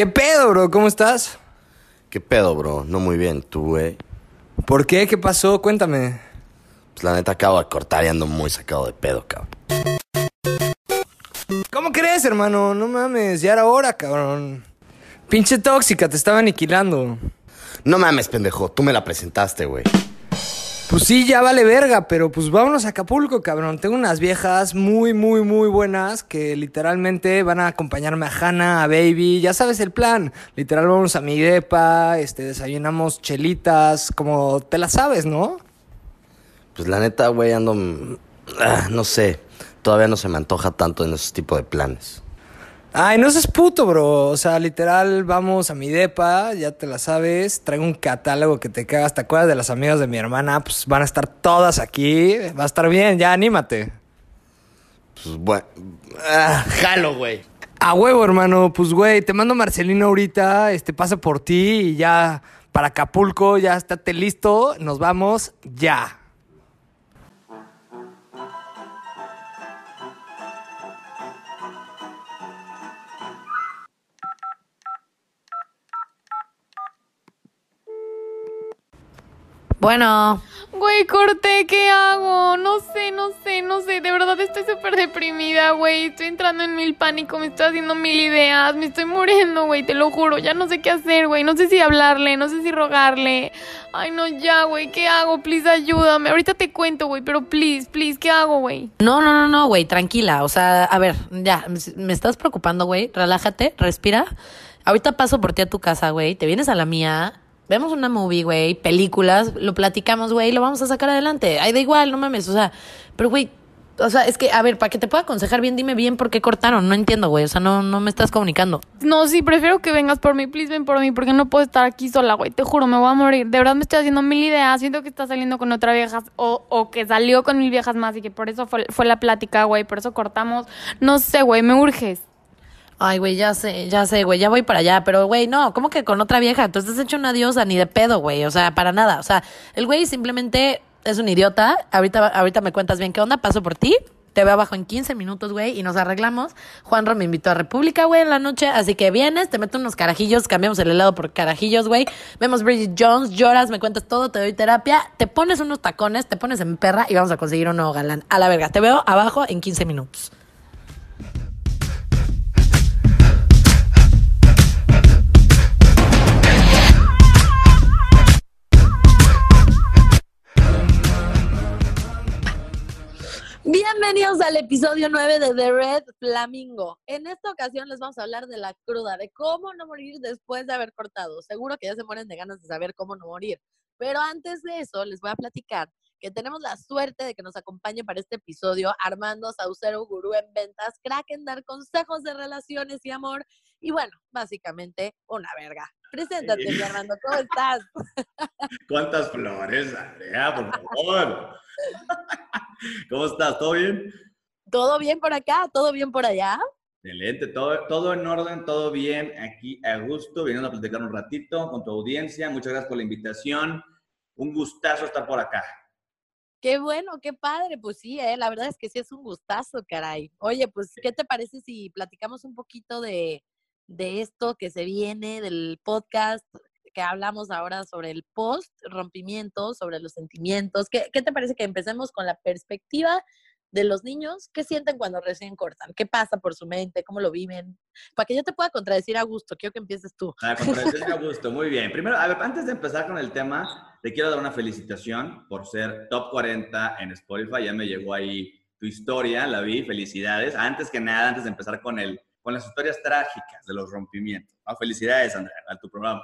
¿Qué pedo, bro? ¿Cómo estás? ¿Qué pedo, bro? No muy bien, tú, güey. ¿Por qué? ¿Qué pasó? Cuéntame. Pues la neta acabo de cortar y ando muy sacado de pedo, cabrón. ¿Cómo crees, hermano? No mames, ya era hora, cabrón. Pinche tóxica, te estaba aniquilando. No mames, pendejo, tú me la presentaste, güey. Pues sí, ya vale verga, pero pues vámonos a Acapulco, cabrón. Tengo unas viejas muy, muy, muy buenas que literalmente van a acompañarme a Hannah, a Baby. Ya sabes el plan. Literal, vamos a mi depa, este, desayunamos chelitas, como te la sabes, ¿no? Pues la neta, güey, ando... mm, ah, no sé, todavía no se me antoja tanto en esos tipos de planes. Ay, no seas puto, bro. O sea, literal, vamos a mi depa, ya te la sabes. Traigo un catálogo que te cagas. ¿Te acuerdas de las amigas de mi hermana? Pues van a estar todas aquí. Va a estar bien, ya anímate. Pues bueno... Ah, jalo, güey. A huevo, hermano. Pues, güey, te mando Marcelino ahorita. Este pasa por ti y ya para Acapulco, ya estate listo. Nos vamos ya. Bueno, Güey, corté, ¿qué hago? No sé, no sé, no sé. De verdad estoy súper deprimida, güey. Estoy entrando en mil pánico, me estoy haciendo mil ideas. Me estoy muriendo, güey, te lo juro. Ya no sé qué hacer, güey. No sé si hablarle, no sé si rogarle. Ay, no, ya, güey, ¿qué hago? Please, ayúdame. Ahorita te cuento, güey, pero please, please, ¿qué hago, güey? no, no, no, no, güey, tranquila. O sea, a ver, ya, me estás preocupando, güey. Relájate, respira. Ahorita paso por ti a tu casa, güey. Te vienes a la mía. Vemos una movie, güey, películas, lo platicamos, güey, lo vamos a sacar adelante. Ay, da igual, no mames, o sea, pero, güey, o sea, es que, a ver, para que te pueda aconsejar bien, dime bien por qué cortaron. No entiendo, güey, o sea, no, no me estás comunicando. No, sí, prefiero que vengas por mí, please, ven por mí, porque no puedo estar aquí sola, güey. Te juro, me voy a morir. De verdad me estoy haciendo mil ideas. Siento que está saliendo con otra vieja o, o que salió con mil viejas más y que por eso fue, fue la plática, güey. Por eso cortamos. No sé, güey, me urges. Ay, güey, ya sé, ya sé, güey, ya voy para allá, pero, güey, no, ¿cómo que con otra vieja? Tú estás hecho una diosa, ni de pedo, güey, o sea, para nada. O sea, el güey simplemente es un idiota. Ahorita, ahorita me cuentas bien qué onda, paso por ti. Te veo abajo en 15 minutos, güey, y nos arreglamos. Juanro me invitó a República, güey, en la noche, así que vienes, te meto unos carajillos, cambiamos el helado por carajillos, güey. Vemos Bridget Jones, lloras, me cuentas todo, te doy terapia, te pones unos tacones, te pones en perra y vamos a conseguir un nuevo galán. A la verga, te veo abajo en 15 minutos. Bienvenidos al episodio 9 de The Red Flamingo. En esta ocasión les vamos a hablar de la cruda, de cómo no morir después de haber cortado. Seguro que ya se mueren de ganas de saber cómo no morir. Pero antes de eso, les voy a platicar que tenemos la suerte de que nos acompañe para este episodio Armando Saucero, gurú en ventas, crack en dar consejos de relaciones y amor. Y bueno, básicamente una verga. Preséntate, mi Armando, ¿cómo estás? ¿Cuántas flores, Andrea, por favor? ¿Cómo estás? ¿Todo bien? ¿Todo bien por acá? ¿Todo bien por allá? Excelente, todo, todo en orden, todo bien, aquí a gusto, viniendo a platicar un ratito con tu audiencia. Muchas gracias por la invitación. Un gustazo estar por acá. Qué bueno, qué padre, pues sí, eh, la verdad es que sí es un gustazo, caray. Oye, pues, ¿qué te parece si platicamos un poquito de, de esto que se viene, del podcast que hablamos ahora sobre el post rompimiento, sobre los sentimientos? ¿Qué, qué te parece que empecemos con la perspectiva de los niños? ¿Qué sienten cuando recién cortan? ¿Qué pasa por su mente? ¿Cómo lo viven? Para que yo te pueda contradecir a gusto, quiero que empieces tú. Ah, contradección a gusto, muy bien. Primero, a ver, antes de empezar con el tema, te quiero dar una felicitación por ser top 40 en Spotify. Ya me llegó ahí tu historia, la vi, felicidades. Antes que nada, antes de empezar con, el, con las historias trágicas de los rompimientos. Felicidades, Andrea, a tu programa.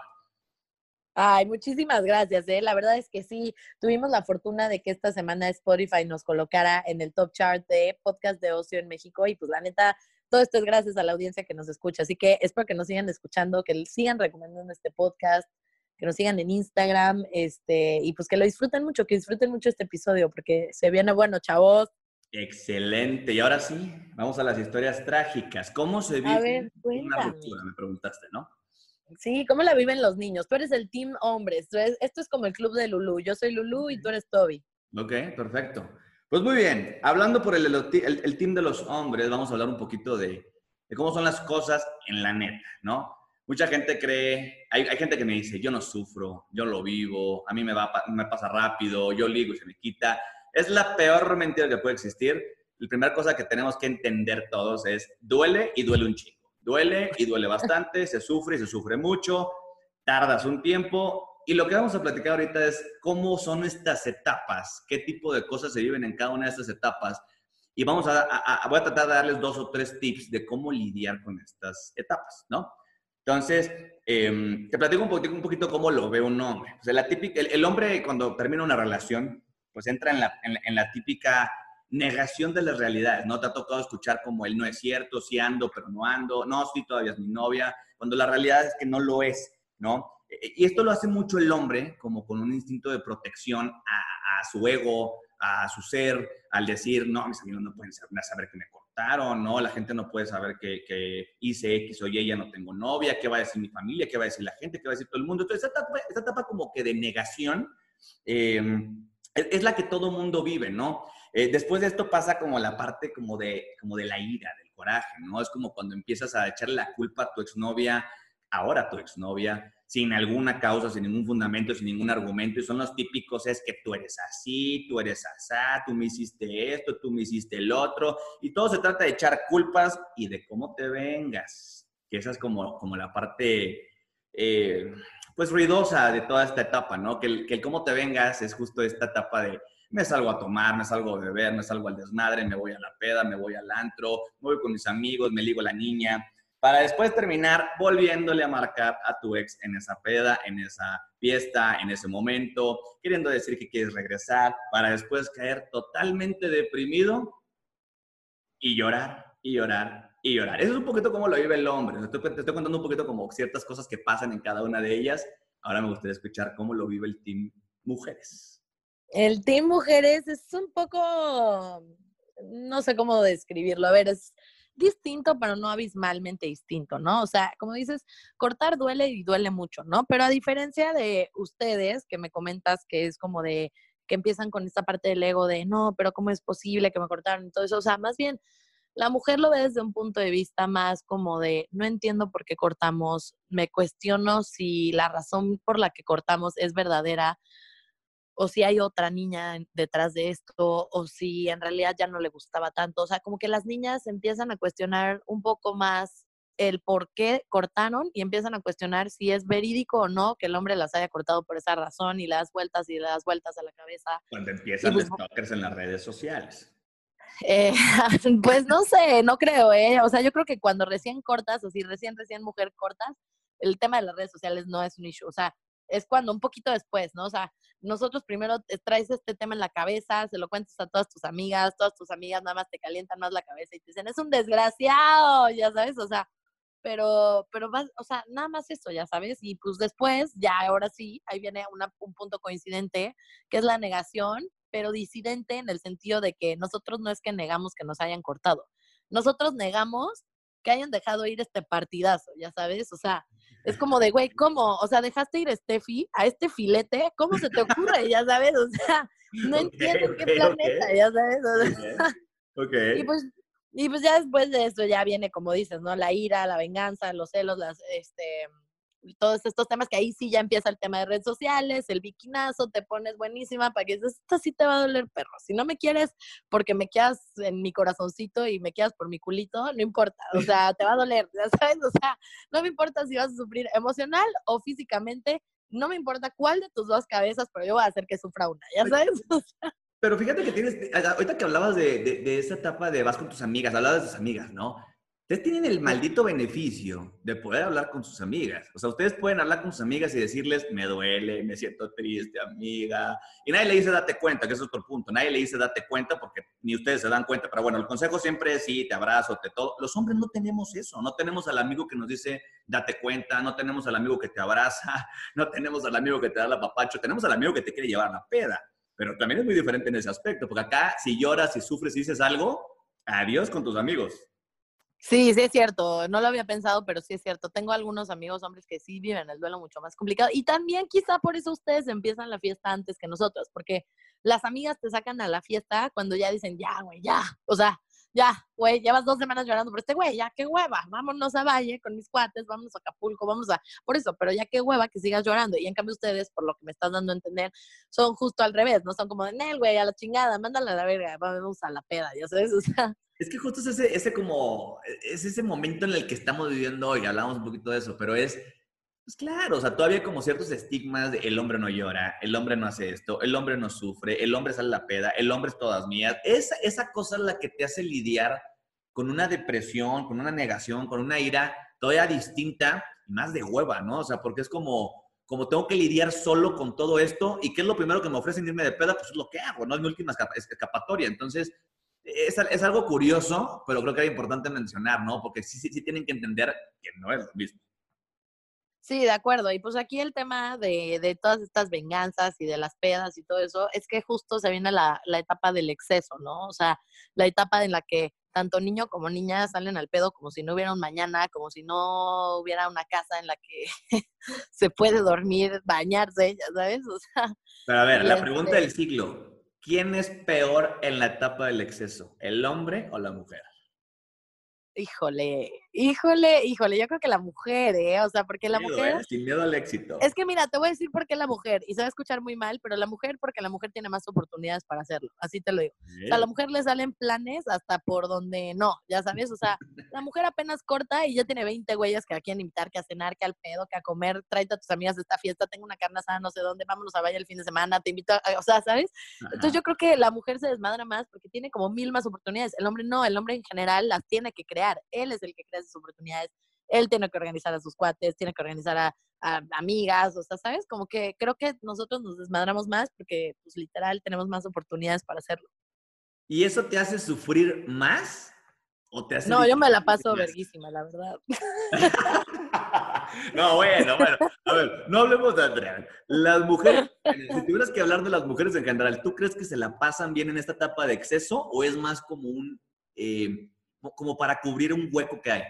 Ay, muchísimas gracias, ¿eh? La verdad es que sí, tuvimos la fortuna de que esta semana Spotify nos colocara en el top chart de podcast de ocio en México y pues la neta, todo esto es gracias a la audiencia que nos escucha. Así que espero que nos sigan escuchando, que sigan recomendando este podcast, que nos sigan en Instagram, este, y pues que lo disfruten mucho, que disfruten mucho este episodio, porque se viene bueno, chavos. Excelente. Y ahora sí, vamos a las historias trágicas. ¿Cómo se vive ver, una ruptura? Me preguntaste, ¿no? Sí, ¿cómo la viven los niños? Tú eres el team hombres, esto es como el club de Lulú. Yo soy Lulú y tú eres Toby. Ok, perfecto. Pues muy bien, hablando por el, el, el- el team de los hombres, vamos a hablar un poquito de, de cómo son las cosas en la neta, ¿no? mucha gente cree, hay, hay, gente que me dice, yo no sufro, yo lo vivo, a mí me, va, me pasa rápido, yo ligo y se me quita. Es la peor mentira que puede existir. La primera cosa que tenemos que entender todos es, duele y duele un chingo. Duele y duele bastante, se sufre y se sufre mucho, tardas un tiempo. Y lo que vamos a platicar ahorita es cómo son estas etapas, qué tipo de cosas se viven en cada una de estas etapas. Y vamos a, a, voy a tratar de darles dos o tres tips de cómo lidiar con estas etapas, ¿no? Entonces, eh, te platico un poquito, un poquito cómo lo ve un hombre. O sea, la típica, el, el, hombre cuando termina una relación, pues entra en la, en, en la típica negación de las realidades, ¿no? Te ha tocado escuchar como él no es cierto, sí ando, pero no ando, no, sí, todavía es mi novia, cuando la realidad es que no lo es, ¿no? E, y esto lo hace mucho el hombre como con un instinto de protección a, su ego, a su ser, al decir, no, mis amigos no pueden saber que me cortaron, ¿no? La gente no puede saber que, que, hice X o Y, ya no tengo novia, qué va a decir mi familia, qué va a decir la gente, qué va a decir todo el mundo. Entonces, esta etapa, esta etapa como que de negación eh, es la que todo mundo vive, ¿no? Eh, después de esto pasa como la parte como de, como de la ira, del coraje, ¿no? Es como cuando empiezas a echarle la culpa a tu exnovia, ahora tu exnovia, sin alguna causa, sin ningún fundamento, sin ningún argumento, y son los típicos, es que tú eres así, tú eres asá, tú me hiciste esto, tú me hiciste el otro, y todo se trata de echar culpas y de cómo te vengas, que esa es como, como la parte, eh, pues, ruidosa de toda esta etapa, ¿no? Que el, cómo te vengas es justo esta etapa de, me salgo a tomar, me salgo a beber, me salgo al desmadre, me voy a la peda, me voy al antro, me voy con mis amigos, me ligo a la niña, para después terminar volviéndole a marcar a tu ex en esa peda, en esa fiesta, en ese momento, queriendo decir que quieres regresar, para después caer totalmente deprimido y llorar y llorar y llorar. Eso es un poquito como lo vive el hombre. Te estoy, te estoy contando un poquito como ciertas cosas que pasan en cada una de ellas. Ahora me gustaría escuchar cómo lo vive el team mujeres. El team mujeres es un poco, no sé cómo describirlo. A ver, es distinto, pero no abismalmente distinto, ¿no? O sea, como dices, cortar duele y duele mucho, ¿no? Pero a diferencia de ustedes, que me comentas que es como de que empiezan con esta parte del ego de, no, pero ¿cómo es posible que me cortaron? Eso, o sea, más bien, la mujer lo ve desde un punto de vista más como de, no entiendo por qué cortamos, me cuestiono si la razón por la que cortamos es verdadera, o si hay otra niña detrás de esto, o si en realidad ya no le gustaba tanto. O sea, como que las niñas empiezan a cuestionar un poco más el por qué cortaron y empiezan a cuestionar si es verídico o no que el hombre las haya cortado por esa razón y le das vueltas y le das vueltas a la cabeza. Cuando empiezan pues, los stalkers en las redes sociales. Eh, pues no sé, no creo, ¿eh? O sea, yo creo que cuando recién cortas, o si recién, recién mujer cortas, el tema de las redes sociales no es un issue. O sea, es cuando un poquito después, ¿no? O sea, nosotros primero traes este tema en la cabeza, se lo cuentas a todas tus amigas, todas tus amigas nada más te calientan más la cabeza y te dicen, es un desgraciado, ya sabes, o sea, pero, pero vas, o sea, nada más eso, ya sabes, y pues después, ya ahora sí, ahí viene una, un punto coincidente, que es la negación, pero disidente en el sentido de que nosotros no es que negamos que nos hayan cortado, nosotros negamos que hayan dejado ir este partidazo, ya sabes, o sea, es como de, güey, ¿cómo? O sea, dejaste ir a Steffi, a este filete, ¿cómo se te ocurre? ya sabes, o sea, no okay, entiendo okay, qué planeta, okay. ya sabes. O sea, y, pues, y pues ya después de eso ya viene, como dices, ¿no? La ira, la venganza, los celos, las, este, todos estos temas que ahí sí ya empieza el tema de redes sociales, el bikinazo, te pones buenísima para que dices, esto sí te va a doler, perro. Si no me quieres porque me quedas en mi corazoncito y me quedas por mi culito, no importa, o sea, te va a doler, ya sabes, o sea, no me importa si vas a sufrir emocional o físicamente, no me importa cuál de tus dos cabezas, pero yo voy a hacer que sufra una, ya sabes. O sea, pero fíjate que tienes, ahorita que hablabas de, de, de esa etapa de vas con tus amigas, hablabas de tus amigas, ¿no? Ustedes tienen el maldito beneficio de poder hablar con sus amigas. O sea, ustedes pueden hablar con sus amigas y decirles, me duele, me siento triste, amiga. Y nadie le dice, date cuenta, que eso es otro punto. Nadie le dice, date cuenta, porque ni ustedes se dan cuenta. Pero bueno, el consejo siempre es, sí, te abrazo, te todo. Los hombres no tenemos eso. No tenemos al amigo que nos dice, date cuenta. No tenemos al amigo que te abraza. No tenemos al amigo que te da la papacho. Tenemos al amigo que te quiere llevar la peda. Pero también es muy diferente en ese aspecto. Porque acá, si lloras, si sufres, si dices algo, adiós con tus amigos. Sí, sí es cierto, no lo había pensado, pero sí es cierto. Tengo algunos amigos hombres que sí viven el duelo mucho más complicado y también quizá por eso ustedes empiezan la fiesta antes que nosotros, porque las amigas te sacan a la fiesta cuando ya dicen, ya, güey, ya. O sea, ya, güey, llevas dos semanas llorando por este güey, ya qué hueva, vámonos a Valle con mis cuates, vámonos a Acapulco, vamos a, por eso, pero ya qué hueva que sigas llorando. Y en cambio ustedes, por lo que me estás dando a entender, son justo al revés, no son como de, Nel, güey, a la chingada, mándala a la verga, vamos a la peda, ya sabes, o sea. Es que justo es ese, ese como, es ese momento en el que estamos viviendo hoy, hablamos un poquito de eso, pero es, pues claro, o sea, todavía como ciertos estigmas el hombre no llora, el hombre no hace esto, el hombre no sufre, el hombre sale la peda, el hombre es todas mías. Esa, esa cosa es la que te hace lidiar con una depresión, con una negación, con una ira todavía distinta y más de hueva, ¿no? O sea, porque es como, como tengo que lidiar solo con todo esto y qué es lo primero que me ofrecen irme de peda, pues es lo que hago, ¿no? Es mi última escapa- escapatoria. Entonces, es, es algo curioso, pero creo que era importante mencionar, ¿no? Porque sí, sí, sí tienen que entender que no es lo mismo. Sí, de acuerdo. Y pues aquí el tema de, de todas estas venganzas y de las pedas y todo eso, es que justo se viene la, la etapa del exceso, ¿no? O sea, la etapa en la que tanto niño como niña salen al pedo como si no hubiera un mañana, como si no hubiera una casa en la que se puede dormir, bañarse, ya sabes, o sea, Pero a ver, la este- pregunta del siglo. ¿Quién es peor en la etapa del exceso? ¿El hombre o la mujer? híjole, híjole, híjole, yo creo que la mujer, ¿eh? O sea, porque la Miedo, mujer... ¿eh? Sin miedo al éxito. Es que mira, te voy a decir por qué la mujer, y se va a escuchar muy mal, pero la mujer porque la mujer tiene más oportunidades para hacerlo, así te lo digo. O sea, a la mujer le salen planes hasta por donde no, ya sabes, o sea, la mujer apenas corta y ya tiene 20 güeyes que la quieren invitar, que a cenar, que al pedo, que a comer, tráete a tus amigas de esta fiesta, tengo una carne asada no sé dónde, vámonos a vaya el fin de semana, te invito a, o sea, ¿sabes? Entonces yo creo que la mujer se desmadra más porque tiene como mil más oportunidades. El hombre no, el hombre en general las tiene que crear. Él es el que crea esas oportunidades. Él tiene que organizar a sus cuates, tiene que organizar a, a amigas, o sea, ¿sabes? Como que creo que nosotros nos desmadramos más porque, pues literal, tenemos más oportunidades para hacerlo. ¿Y eso te hace sufrir más? ¿O te hace No, yo me la paso más? verguísima, la verdad. no, bueno, bueno. A ver, no hablemos de Andrea. Las mujeres, si tuvieras que hablar de las mujeres en general, ¿tú crees que se la pasan bien en esta etapa de exceso o es más como un, eh, como para cubrir un hueco que hay?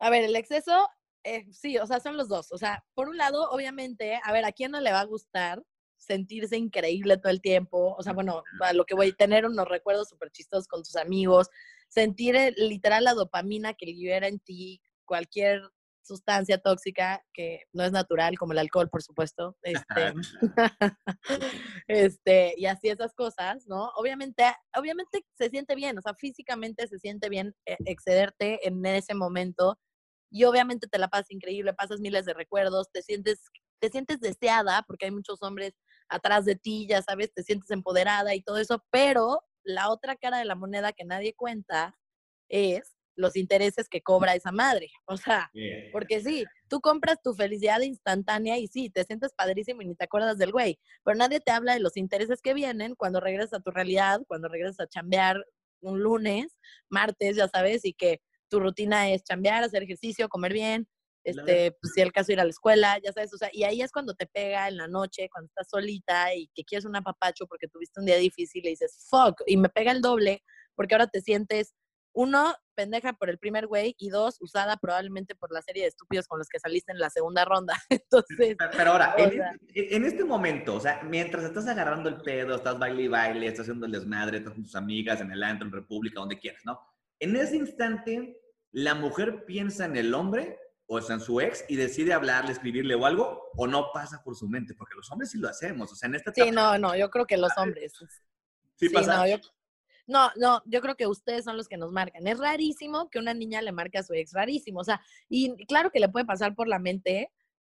A ver, el exceso, eh, sí, o sea, son los dos. O sea, por un lado, obviamente, a ver, ¿a quién no le va a gustar sentirse increíble todo el tiempo? O sea, bueno, a lo que voy a tener unos recuerdos súper chistosos con tus amigos, sentir el- literal la dopamina que libera en ti cualquier sustancia tóxica que no es natural, como el alcohol, por supuesto. Este, este, y así esas cosas, ¿no? Obviamente, obviamente se siente bien, o sea, físicamente se siente bien eh, excederte en ese momento y obviamente te la pasas increíble, pasas miles de recuerdos, te sientes, te sientes deseada porque hay muchos hombres atrás de ti, ya sabes, te sientes empoderada y todo eso, pero la otra cara de la moneda que nadie cuenta es los intereses que cobra esa madre. O sea, porque sí, tú compras tu felicidad instantánea y sí, te sientes padrísimo y ni te acuerdas del güey, pero nadie te habla de los intereses que vienen cuando regresas a tu realidad, cuando regresas a chambear un lunes, martes, ya sabes, y que tu rutina es chambear, hacer ejercicio, comer bien, este, pues si el caso ir a la escuela, ya sabes, o sea, y ahí es cuando te pega en la noche, cuando estás solita y que quieres un apapacho porque tuviste un día difícil y dices, fuck, y me pega el doble porque ahora te sientes, uno, pendeja por el primer güey y dos, usada probablemente por la serie de estúpidos con los que saliste en la segunda ronda. Entonces, Pero, ahora, en, este, en este momento, o sea, mientras estás agarrando el pedo, estás baile y baile, estás haciendo el desmadre, estás con tus amigas, en el antro, en República, donde quieras, ¿no? En ese instante, ¿la mujer piensa en el hombre o sea, en su ex y decide hablarle, escribirle o algo, o no pasa por su mente? Porque los hombres sí lo hacemos, o sea, en esta sí, etapa no, no, yo creo que los hombres. sí pasa. no, yo, no, no, yo creo que ustedes son los que nos marcan. Es rarísimo que una niña le marque a su ex, rarísimo. O sea, y claro que le puede pasar por la mente,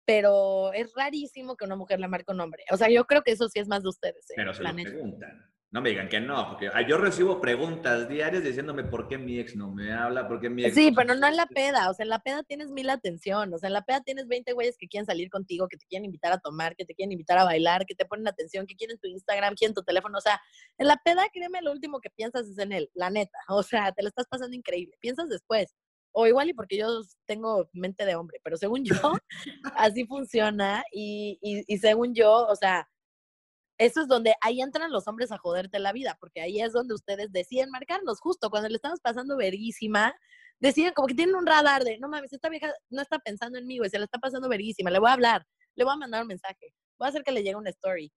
pero es rarísimo que una mujer le marque a un hombre. O sea, yo creo que eso sí es más de ustedes. ¿eh? Pero se lo preguntan. No me digan que no, porque yo recibo preguntas diarias diciéndome por qué mi ex no me habla, por qué mi ex... Sí, pero no en la peda, o sea, en la peda tienes mil atención, o sea, en la peda tienes 20 güeyes que quieren salir contigo, que te quieren invitar a tomar, que te quieren invitar a bailar, que te ponen atención, que quieren tu Instagram, quieren tu teléfono, o sea, en la peda, créeme, lo último que piensas es en él, la neta, o sea, te lo estás pasando increíble, piensas después, o igual y porque yo tengo mente de hombre, pero según yo, así funciona y, y, y según yo, o sea, eso es donde ahí entran los hombres a joderte la vida, porque ahí es donde ustedes deciden marcarnos, justo cuando le estamos pasando verguísima, deciden como que tienen un radar de, no mames, esta vieja no está pensando en mí, güey, se la está pasando verguísima, le voy a hablar, le voy a mandar un mensaje, voy a hacer que le llegue una story.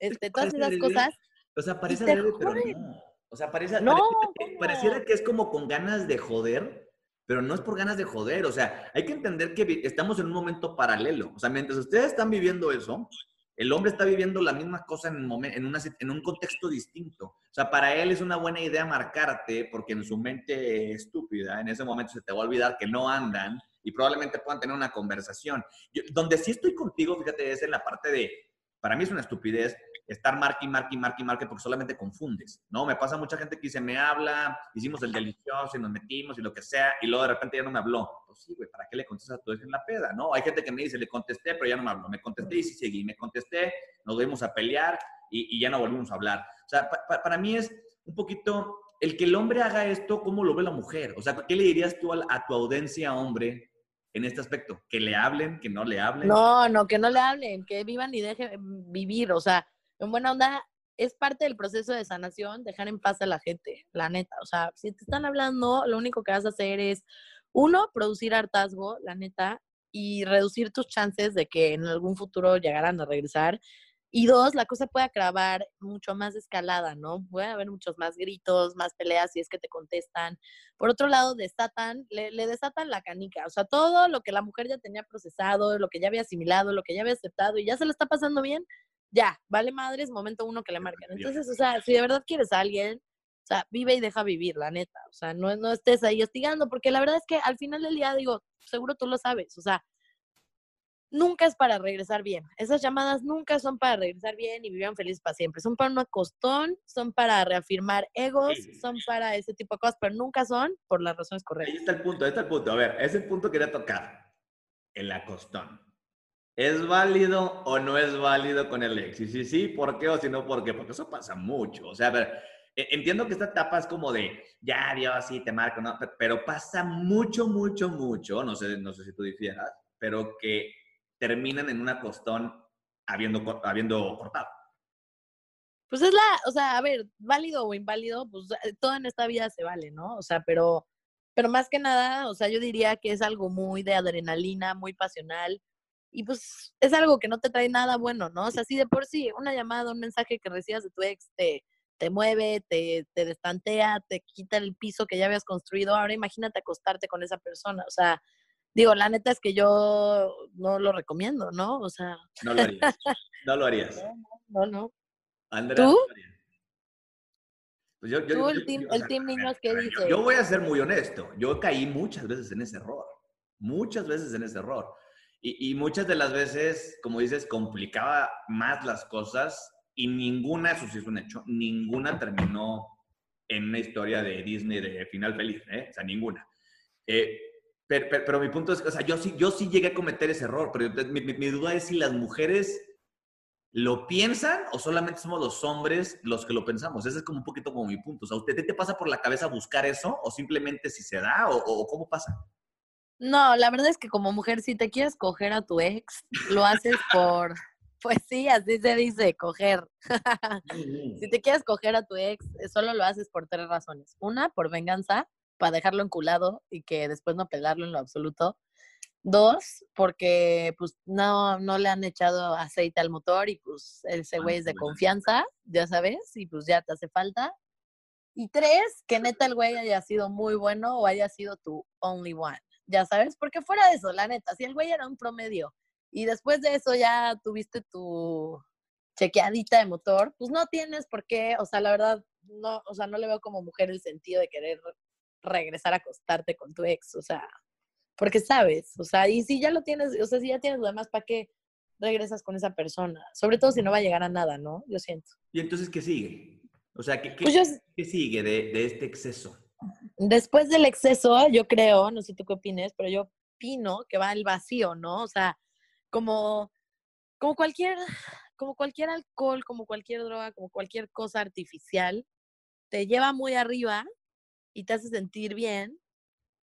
Este, todas esas cosas, O sea, parece pero no. O sea, parece, No, pareciera, que, ¿cómo? pareciera que es como con ganas de joder, pero no es por ganas de joder. O sea, hay que entender que estamos en un momento paralelo. O sea, mientras ustedes están viviendo eso, el hombre está viviendo la misma cosa en en una en un contexto distinto. O sea, para él es una buena idea marcarte porque en su mente estúpida, en ese momento se te va a olvidar que no andan y probablemente puedan tener una conversación. Donde sí estoy contigo, fíjate, es en la parte de, para mí es una estupidez estar marque y marque y marque y marque porque solamente confundes, ¿no? Me pasa mucha gente que dice, me habla, hicimos el delicioso y nos metimos y lo que sea, y luego de repente ya no me habló. Pues sí, güey, ¿para qué le contestas a tu en la peda, no? Hay gente que me dice, le contesté, pero ya no me habló. Me contesté y sí seguí. Me contesté, nos volvimos a pelear y, y ya no volvimos a hablar. O sea, pa- pa- para mí es un poquito, el que el hombre haga esto, ¿cómo lo ve la mujer? O sea, ¿qué le dirías tú a, a tu audiencia hombre en este aspecto? ¿Que le hablen, que no le hablen? No, no, que no le hablen, que vivan y dejen vivir. O sea, en buena onda, es parte del proceso de sanación dejar en paz a la gente, la neta. O sea, si te están hablando, lo único que vas a hacer es, uno, producir hartazgo, la neta, y reducir tus chances de que en algún futuro llegaran a regresar. Y dos, la cosa puede acabar mucho más escalada, ¿no? Puede haber muchos más gritos, más peleas si es que te contestan. Por otro lado, desatan, le, le desatan la canica. O sea, todo lo que la mujer ya tenía procesado, lo que ya había asimilado, lo que ya había aceptado y ya se lo está pasando bien, ya, vale madres, momento uno que le marquen. Entonces, o sea, si de verdad quieres a alguien, o sea, vive y deja vivir, la neta. O sea, no, no estés ahí hostigando, porque la verdad es que al final del día, digo, seguro tú lo sabes, o sea, nunca es para regresar bien. Esas llamadas nunca son para regresar bien y vivan felices para siempre. Son para un acostón, son para reafirmar egos, son para ese tipo de cosas, pero nunca son por las razones Ahí correctas. está el punto, ahí está el punto. A ver, ese punto quería tocar. El acostón. ¿Es válido o no es válido con el ex? Y si sí, ¿por qué? O si no, ¿por qué? Porque eso pasa mucho. O sea, a ver, e- entiendo que esta etapa es como de, ya, Dios, sí, te marco, ¿no? Pe- Pero pasa mucho, mucho, mucho, no sé, no sé si tú difieras, pero que terminan en un acostón habiendo, habiendo cortado. Pues es la, o sea, a ver, válido o inválido, pues eh, todo en esta vida se vale, ¿no? O sea, pero, pero más que nada, o sea, yo diría que es algo muy de adrenalina, muy pasional, y pues es algo que no te trae nada bueno, ¿no? O sea, si de por sí una llamada, un mensaje que recibas de tu ex te, te mueve, te, te destantea, te quita el piso que ya habías construido, ahora imagínate acostarte con esa persona, o sea, digo, la neta es que yo no lo recomiendo, ¿no? O sea, No lo harías. No lo harías. no, no. Andrea, ¿Tú? no lo harías. Pues yo- yo- Tú, el yo- team- el team niños, ¿qué dice? Yo voy a ser muy honesto. Yo caí muchas veces en ese error. Muchas veces en ese error. Y, y muchas de las veces, como dices, complicaba más las cosas y ninguna, eso sí es un hecho, ninguna terminó en una historia de Disney de final feliz, ¿eh? O sea, ninguna. Eh, pero, pero- pero mi punto es, o sea, yo sí, yo sí llegué a cometer ese error, pero mi, mi- mi duda es si las mujeres lo piensan o solamente somos los hombres los que lo pensamos. Ese es como un poquito como mi punto. O sea, ¿usted te pasa por la cabeza buscar eso o simplemente si se da o, o cómo pasa? No, la verdad es que como mujer, si te quieres coger a tu ex, lo haces por, pues sí, así se dice, coger. Si te quieres coger a tu ex, solo lo haces por tres razones. Una, por venganza, para dejarlo enculado y que después no pelarlo en lo absoluto. Dos, porque pues no, no le han echado aceite al motor y pues ese güey es de Ah, confianza, ya sabes, y pues ya te hace falta. Y tres, que neta el güey haya sido muy bueno o haya sido tu only one, ya sabes, porque fuera de eso, la neta, si el güey era un promedio y después de eso ya tuviste tu chequeadita de motor, pues no tienes por qué, o sea, la verdad, no, o sea, no le veo como mujer el sentido de querer regresar a acostarte con tu ex, o sea, porque sabes, o sea, y si ya lo tienes, o sea, si ya tienes lo demás, ¿para qué regresas con esa persona? Sobre todo si no va a llegar a nada, ¿no? Yo siento. ¿Y entonces qué sigue? O sea, ¿qué, qué- Pues yo, qué sigue de, de este exceso? después del exceso, yo creo, no sé tú qué opines, pero yo opino que va el vacío, ¿no? O sea, como, como cualquier, como cualquier alcohol, como cualquier droga, como cualquier cosa artificial, te lleva muy arriba y te hace sentir bien,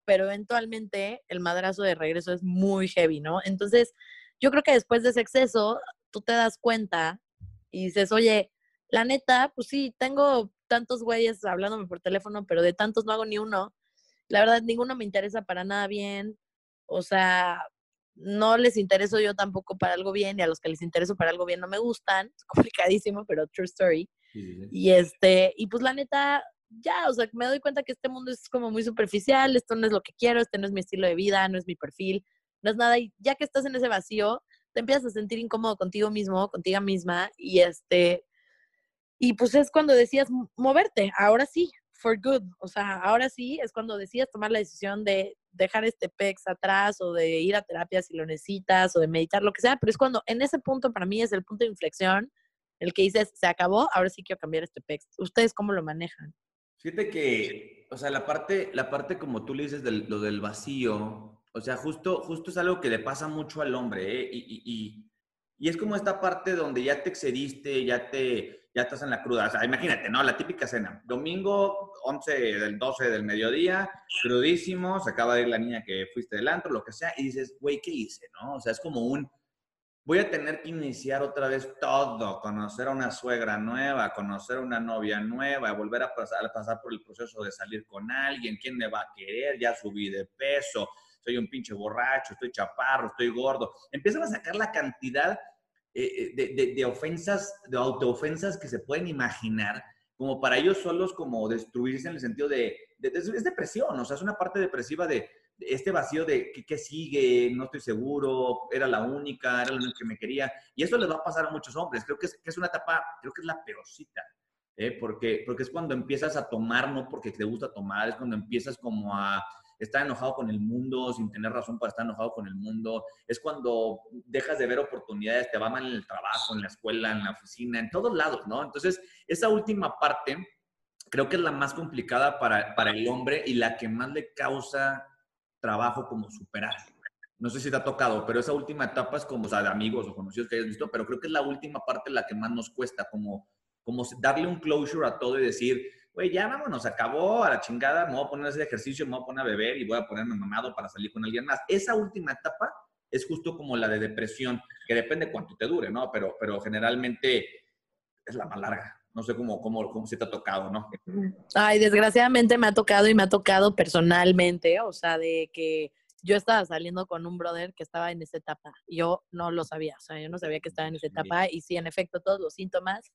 pero eventualmente el madrazo de regreso es muy heavy, ¿no? Entonces, yo creo que después de ese exceso, tú te das cuenta y dices, oye, la neta, pues sí, tengo tantos güeyes hablándome por teléfono, pero de tantos no hago ni uno. La verdad, ninguno me interesa para nada bien. O sea, no les intereso yo tampoco para algo bien y a los que les intereso para algo bien no me gustan. Es complicadísimo, pero true story. Y este, y pues la neta, ya, o sea, me doy cuenta que este mundo es como muy superficial, esto no es lo que quiero, este no es mi estilo de vida, no es mi perfil, no es nada. Y ya que estás en ese vacío, te empiezas a sentir incómodo contigo mismo, contigo misma, y este, y pues es cuando decías moverte, ahora sí, for good. O sea, ahora sí es cuando decidas tomar la decisión de dejar este PEX atrás o de ir a terapia si lo necesitas o de meditar, lo que sea, pero es cuando en ese punto para mí es el punto de inflexión, el que dices, se acabó, ahora sí quiero cambiar este PEX. ¿Ustedes cómo lo manejan? Fíjate que, o sea, la parte, la parte como tú le dices, de lo del vacío, o sea, justo, justo es algo que le pasa mucho al hombre, ¿eh? y, y, y es como esta parte donde ya te excediste, ya te, ya estás en la cruda. O sea, imagínate, ¿no? La típica cena. Domingo, 11 del 12 del mediodía, crudísimo, se acaba de ir la niña que fuiste del antro, lo que sea, y dices, güey, ¿qué hice? ¿No? O sea, es como un, voy a tener que iniciar otra vez todo, conocer a una suegra nueva, conocer a una novia nueva, volver a pasar, a pasar por el proceso de salir con alguien, quién me va a querer, ya subí de peso, soy un pinche borracho, estoy chaparro, estoy gordo. Empiezan a sacar la cantidad eh, de, de, ofensas, de autoofensas que se pueden imaginar, como para ellos solos como destruirse en el sentido de, es depresión, o sea, es una parte depresiva de, este vacío de ¿qué, sigue, no estoy seguro, era la única, era la única que me quería, y eso les va a pasar a muchos hombres, creo que es, que es una etapa, creo que es la peorcita, ¿eh? porque, porque es cuando empiezas a tomar, no porque te gusta tomar, es cuando empiezas como a estar enojado con el mundo sin tener razón para estar enojado con el mundo. Es cuando dejas de ver oportunidades, te va mal en el trabajo, en la escuela, en la oficina, en todos lados, ¿no? Entonces, esa última parte creo que es la más complicada para, para el hombre y la que más le causa trabajo como superar. No sé si te ha tocado, pero esa última etapa es como, o sea, de amigos o conocidos que hayas visto, pero creo que es la última parte la que más nos cuesta, como, darle un closure a todo y decir, güey, ya vámonos, acabó a la chingada, me voy a poner a hacer ejercicio, me voy a poner a beber y voy a ponerme mamado para salir con alguien más. Esa última etapa es justo como la de depresión, que depende cuánto te dure, ¿no? Pero, pero generalmente es la más larga. No sé cómo, cómo, cómo se te ha tocado, ¿no? Ay, desgraciadamente me ha tocado y me ha tocado personalmente, o sea, de que yo estaba saliendo con un brother que estaba en esa etapa. Yo no lo sabía, o sea, yo no sabía que estaba en esa etapa y sí, en efecto, todos los síntomas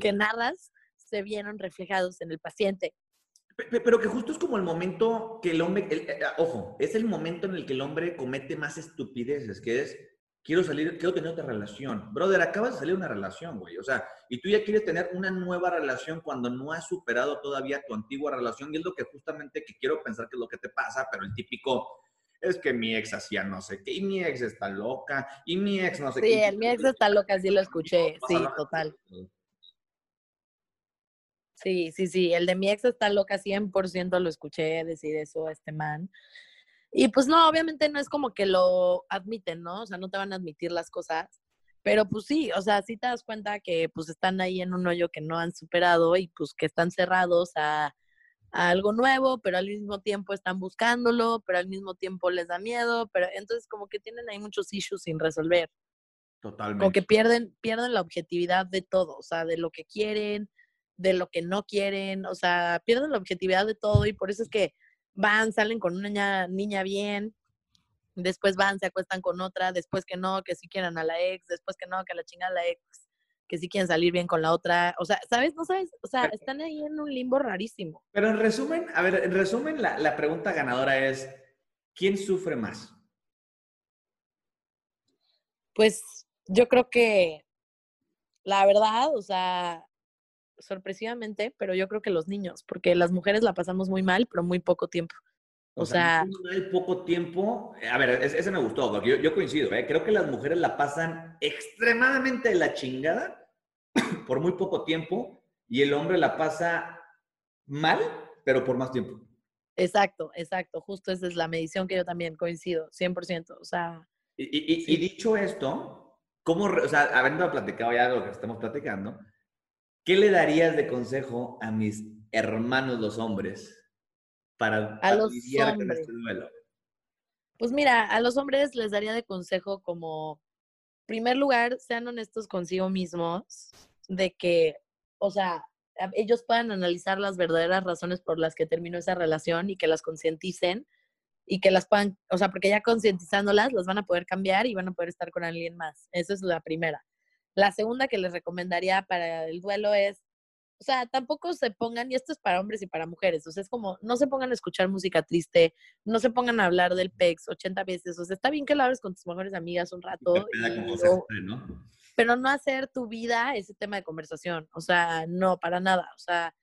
que narras se vieron reflejados en el paciente. Pero que justo es como el momento que el hombre, eh, ah, ojo, es el momento en el que el hombre comete más estupideces, que es, quiero salir, quiero tener otra relación. Brother, acabas de salir de una relación, güey. O sea, y tú ya quieres tener una nueva relación cuando no has superado todavía tu antigua relación. Y es lo que justamente que quiero pensar que es lo que te pasa, pero el típico, es que mi ex hacía no sé qué, y mi ex está loca, y mi ex no sé qué. Sí, mi ex está loca, sí lo escuché, sí, total. Sí, sí, sí, el de mi ex está loca, 100% lo escuché decir eso a este man. Y pues no, obviamente no es como que lo admiten, ¿no? O sea, no te van a admitir las cosas, pero pues sí, o sea, sí te das cuenta que pues están ahí en un hoyo que no han superado y pues que están cerrados a, a algo nuevo, pero al mismo tiempo están buscándolo, pero al mismo tiempo les da miedo, pero entonces como que tienen ahí muchos issues sin resolver. Totalmente. Como que pierden, pierden la objetividad de todo, o sea, de lo que quieren, de lo que no quieren, o sea, pierden la objetividad de todo y por eso es que van, salen con una niña, bien, después van, se acuestan con otra, después que no, que sí quieren a la ex, después que no, que la chinga a la ex, que sí quieren salir bien con la otra, o sea, ¿sabes? No sabes, o sea, están ahí en un limbo rarísimo. Pero en resumen, a ver, en resumen, la, la pregunta ganadora es, ¿quién sufre más? Pues yo creo que la verdad, o sea, sorpresivamente, pero yo creo que los niños, porque las mujeres la pasamos muy mal, pero muy poco tiempo. O, sea, Muy poco tiempo. A ver, ese, me gustó, porque yo, coincido, ¿eh? creo que las mujeres la pasan extremadamente de la chingada por muy poco tiempo y el hombre la pasa mal, pero por más tiempo. Exacto, exacto. Justo esa es la medición que yo también coincido, 100%. O sea. Y, dicho esto, ¿cómo, o sea, habiendo platicado ya lo que estamos platicando, ¿Qué le darías de consejo a mis hermanos los hombres para, a los lidiar con este duelo? Pues mira, a los hombres les daría de consejo como, primer lugar, sean honestos consigo mismos, de que, o sea, ellos puedan analizar las verdaderas razones por las que terminó esa relación y que las concienticen y que las puedan, o sea, porque ya concientizándolas las van a poder cambiar y van a poder estar con alguien más. Esa es la primera. La segunda que les recomendaría para el duelo es, o sea, tampoco se pongan, y esto es para hombres y para mujeres, o sea, es como, no se pongan a escuchar música triste, no se pongan a hablar del PEX 80 veces, o sea, está bien que lo hables con tus mejores amigas un rato, como y- se o- fue, ¿no? pero no hacer tu vida ese tema de conversación, o sea, no, para nada, o sea,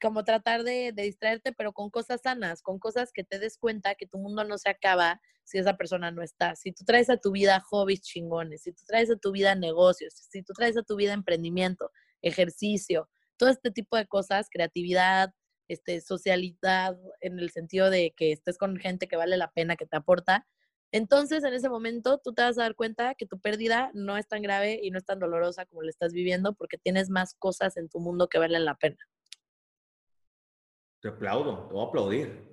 como tratar de, distraerte, pero con cosas sanas, con cosas que te des cuenta que tu mundo no se acaba si esa persona no está. Si tú traes a tu vida hobbies chingones, si tú traes a tu vida negocios, si tú traes a tu vida emprendimiento, ejercicio, todo este tipo de cosas, creatividad, este, socialidad, en el sentido de que estés con gente que vale la pena, que te aporta, entonces, en ese momento, tú te vas a dar cuenta que tu pérdida no es tan grave y no es tan dolorosa como la estás viviendo porque tienes más cosas en tu mundo que valen la pena. Te aplaudo, te voy a aplaudir.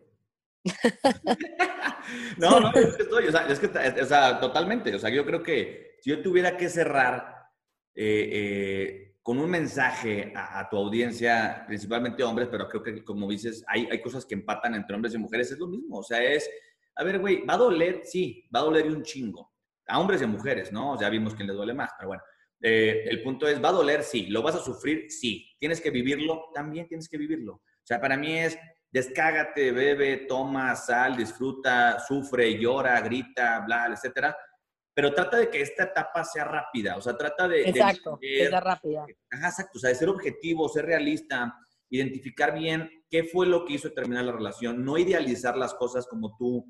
no, no, es que estoy, o sea, es que, o sea, totalmente. O sea, yo creo que si yo tuviera que cerrar eh, eh, con un mensaje a, a tu audiencia, principalmente hombres, pero creo que, como dices, hay, hay cosas que empatan entre hombres y mujeres, es lo mismo. O sea, es, a ver, güey, ¿va a doler? Sí, va a doler un chingo. A hombres y a mujeres, ¿no? Ya vimos quién le duele más, pero bueno. Eh, el punto es, ¿va a doler? Sí. ¿Lo vas a sufrir? Sí. ¿Tienes que vivirlo? También tienes que vivirlo. O sea, para mí es descágate, bebe, toma, sal, disfruta, sufre, llora, grita, bla, etcétera. Pero trata de que esta etapa sea rápida. O sea, trata de. de Exacto, que entender- sea rápida. Ajá, exacto. O sea, de ser objetivo, ser realista, identificar bien qué fue lo que hizo terminar la relación, no idealizar las cosas como tú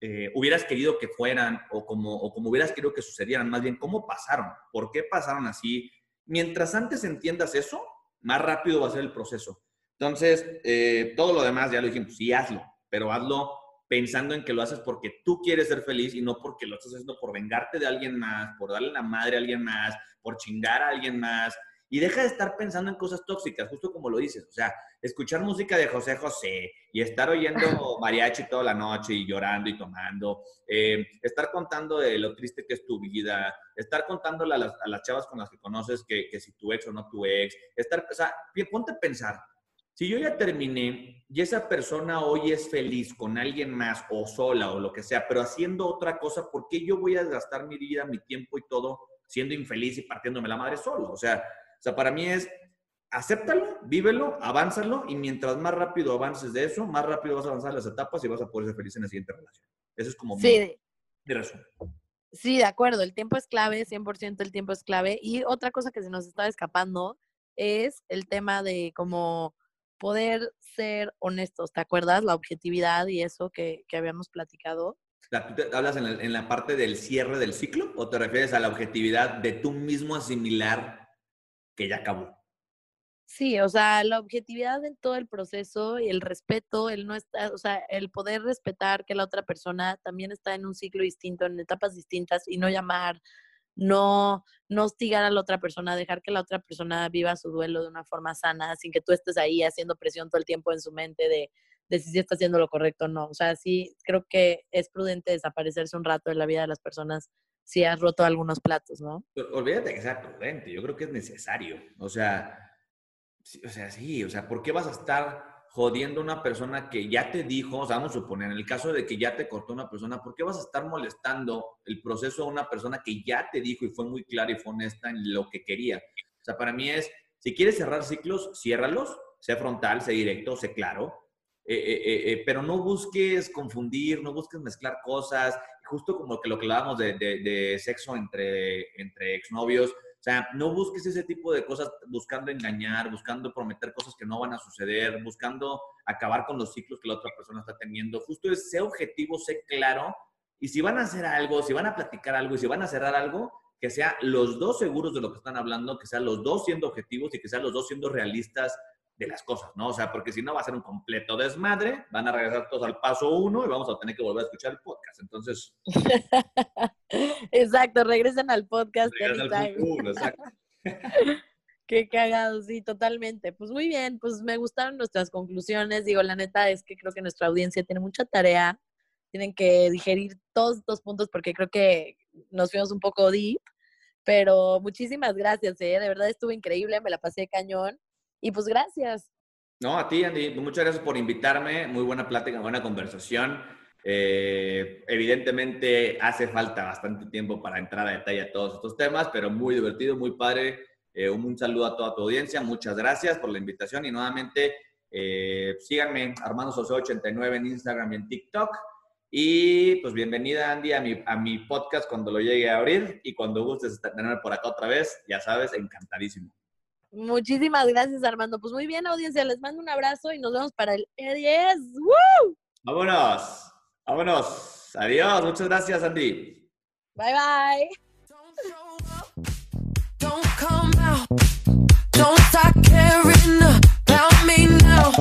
eh, hubieras querido que fueran o como, o como hubieras querido que sucedieran, más bien cómo pasaron, por qué pasaron así. Mientras antes entiendas eso, más rápido va a ser el proceso. Entonces, eh, todo lo demás ya lo dijimos, sí, hazlo, pero hazlo pensando en que lo haces porque tú quieres ser feliz y no porque lo estás haciendo por vengarte de alguien más, por darle la madre a alguien más, por chingar a alguien más. Y deja de estar pensando en cosas tóxicas, justo como lo dices. O sea, escuchar música de José José y estar oyendo mariachi toda la noche y llorando y tomando, eh, estar contando de lo triste que es tu vida, estar contándole a las, a las chavas con las que conoces que, que si tu ex o no tu ex, estar, o sea, ponte a pensar, si yo ya terminé y esa persona hoy es feliz con alguien más o sola o lo que sea, pero haciendo otra cosa, ¿por qué yo voy a gastar mi vida, mi tiempo y todo siendo infeliz y partiéndome la madre solo? O sea, o sea para mí es acéptalo, vívelo, avánzalo y mientras más rápido avances de eso, más rápido vas a avanzar las etapas y vas a poder ser feliz en la siguiente relación. Eso es como mi, Sí, mi resumen. sí, de acuerdo. El tiempo es clave, 100% el tiempo es clave. Y otra cosa que se nos estaba escapando es el tema de como poder ser honestos, ¿te acuerdas? La objetividad y eso que, que habíamos platicado. ¿Tú te hablas en la, en la parte del cierre del ciclo o te refieres a la objetividad de tú mismo asimilar que ya acabó? Sí, o sea, la objetividad en todo el proceso y el respeto, el no estar, o sea, el poder respetar que la otra persona también está en un ciclo distinto, en etapas distintas y no llamar, no, no hostigar a la otra persona, dejar que la otra persona viva su duelo de una forma sana, sin que tú estés ahí haciendo presión todo el tiempo en su mente de, de si está haciendo lo correcto o no. O sea, sí, creo que es prudente desaparecerse un rato de la vida de las personas si has roto algunos platos, ¿no? Olvídate que sea prudente, yo creo que es necesario. O sea, o sea, sí, o sea, ¿por qué vas a estar jodiendo a una persona que ya te dijo, o sea, vamos a suponer, en el caso de que ya te cortó una persona, ¿por qué vas a estar molestando el proceso a una persona que ya te dijo y fue muy clara y fue honesta en lo que quería? O sea, para mí es, si quieres cerrar ciclos, ciérralos, sé frontal, sé directo, sé claro, eh, eh, eh, eh, pero no busques confundir, no busques mezclar cosas, justo como que lo que hablábamos de, de, de sexo entre, entre exnovios, sea, no busques ese tipo de cosas buscando engañar, buscando prometer cosas que no van a suceder, buscando acabar con los ciclos que la otra persona está teniendo. Justo es ser objetivo, sé claro, y si van a hacer algo, si van a platicar algo y si van a cerrar algo, que sea los dos seguros de lo que están hablando, que sean los dos siendo objetivos y que sean los dos siendo realistas de las cosas, ¿no? O sea, porque si no va a ser un completo desmadre, van a regresar todos al paso uno y vamos a tener que volver a escuchar el podcast. Entonces, Exacto, regresen al podcast. regresan al punto uno, exacto. Qué cagado, sí, totalmente. Pues muy bien, pues me gustaron nuestras conclusiones. Digo, la neta es que creo que nuestra audiencia tiene mucha tarea. Tienen que digerir todos estos puntos porque creo que nos fuimos un poco deep. Pero muchísimas gracias, ¿eh? De verdad estuvo increíble, me la pasé cañón. Y pues gracias. No, a ti, Andy, muchas gracias por invitarme. Muy buena plática, buena conversación. Eh, evidentemente hace falta bastante tiempo para entrar a detalle a todos estos temas, pero muy divertido, muy padre Eh, un, saludo a toda tu audiencia, muchas gracias por la invitación y nuevamente eh, síganme Armando Soseo 89 en Instagram y en TikTok. Y pues bienvenida Andy a mi, a mi podcast cuando lo llegue a abrir y cuando gustes tenerme por acá otra vez, ya sabes, encantadísimo. Muchísimas gracias Armando. Pues muy bien audiencia, les mando un abrazo y nos vemos para el E10. ¡Woo! Vámonos, vámonos. Adiós, muchas gracias Andy. Bye bye. Don't start caring about me now.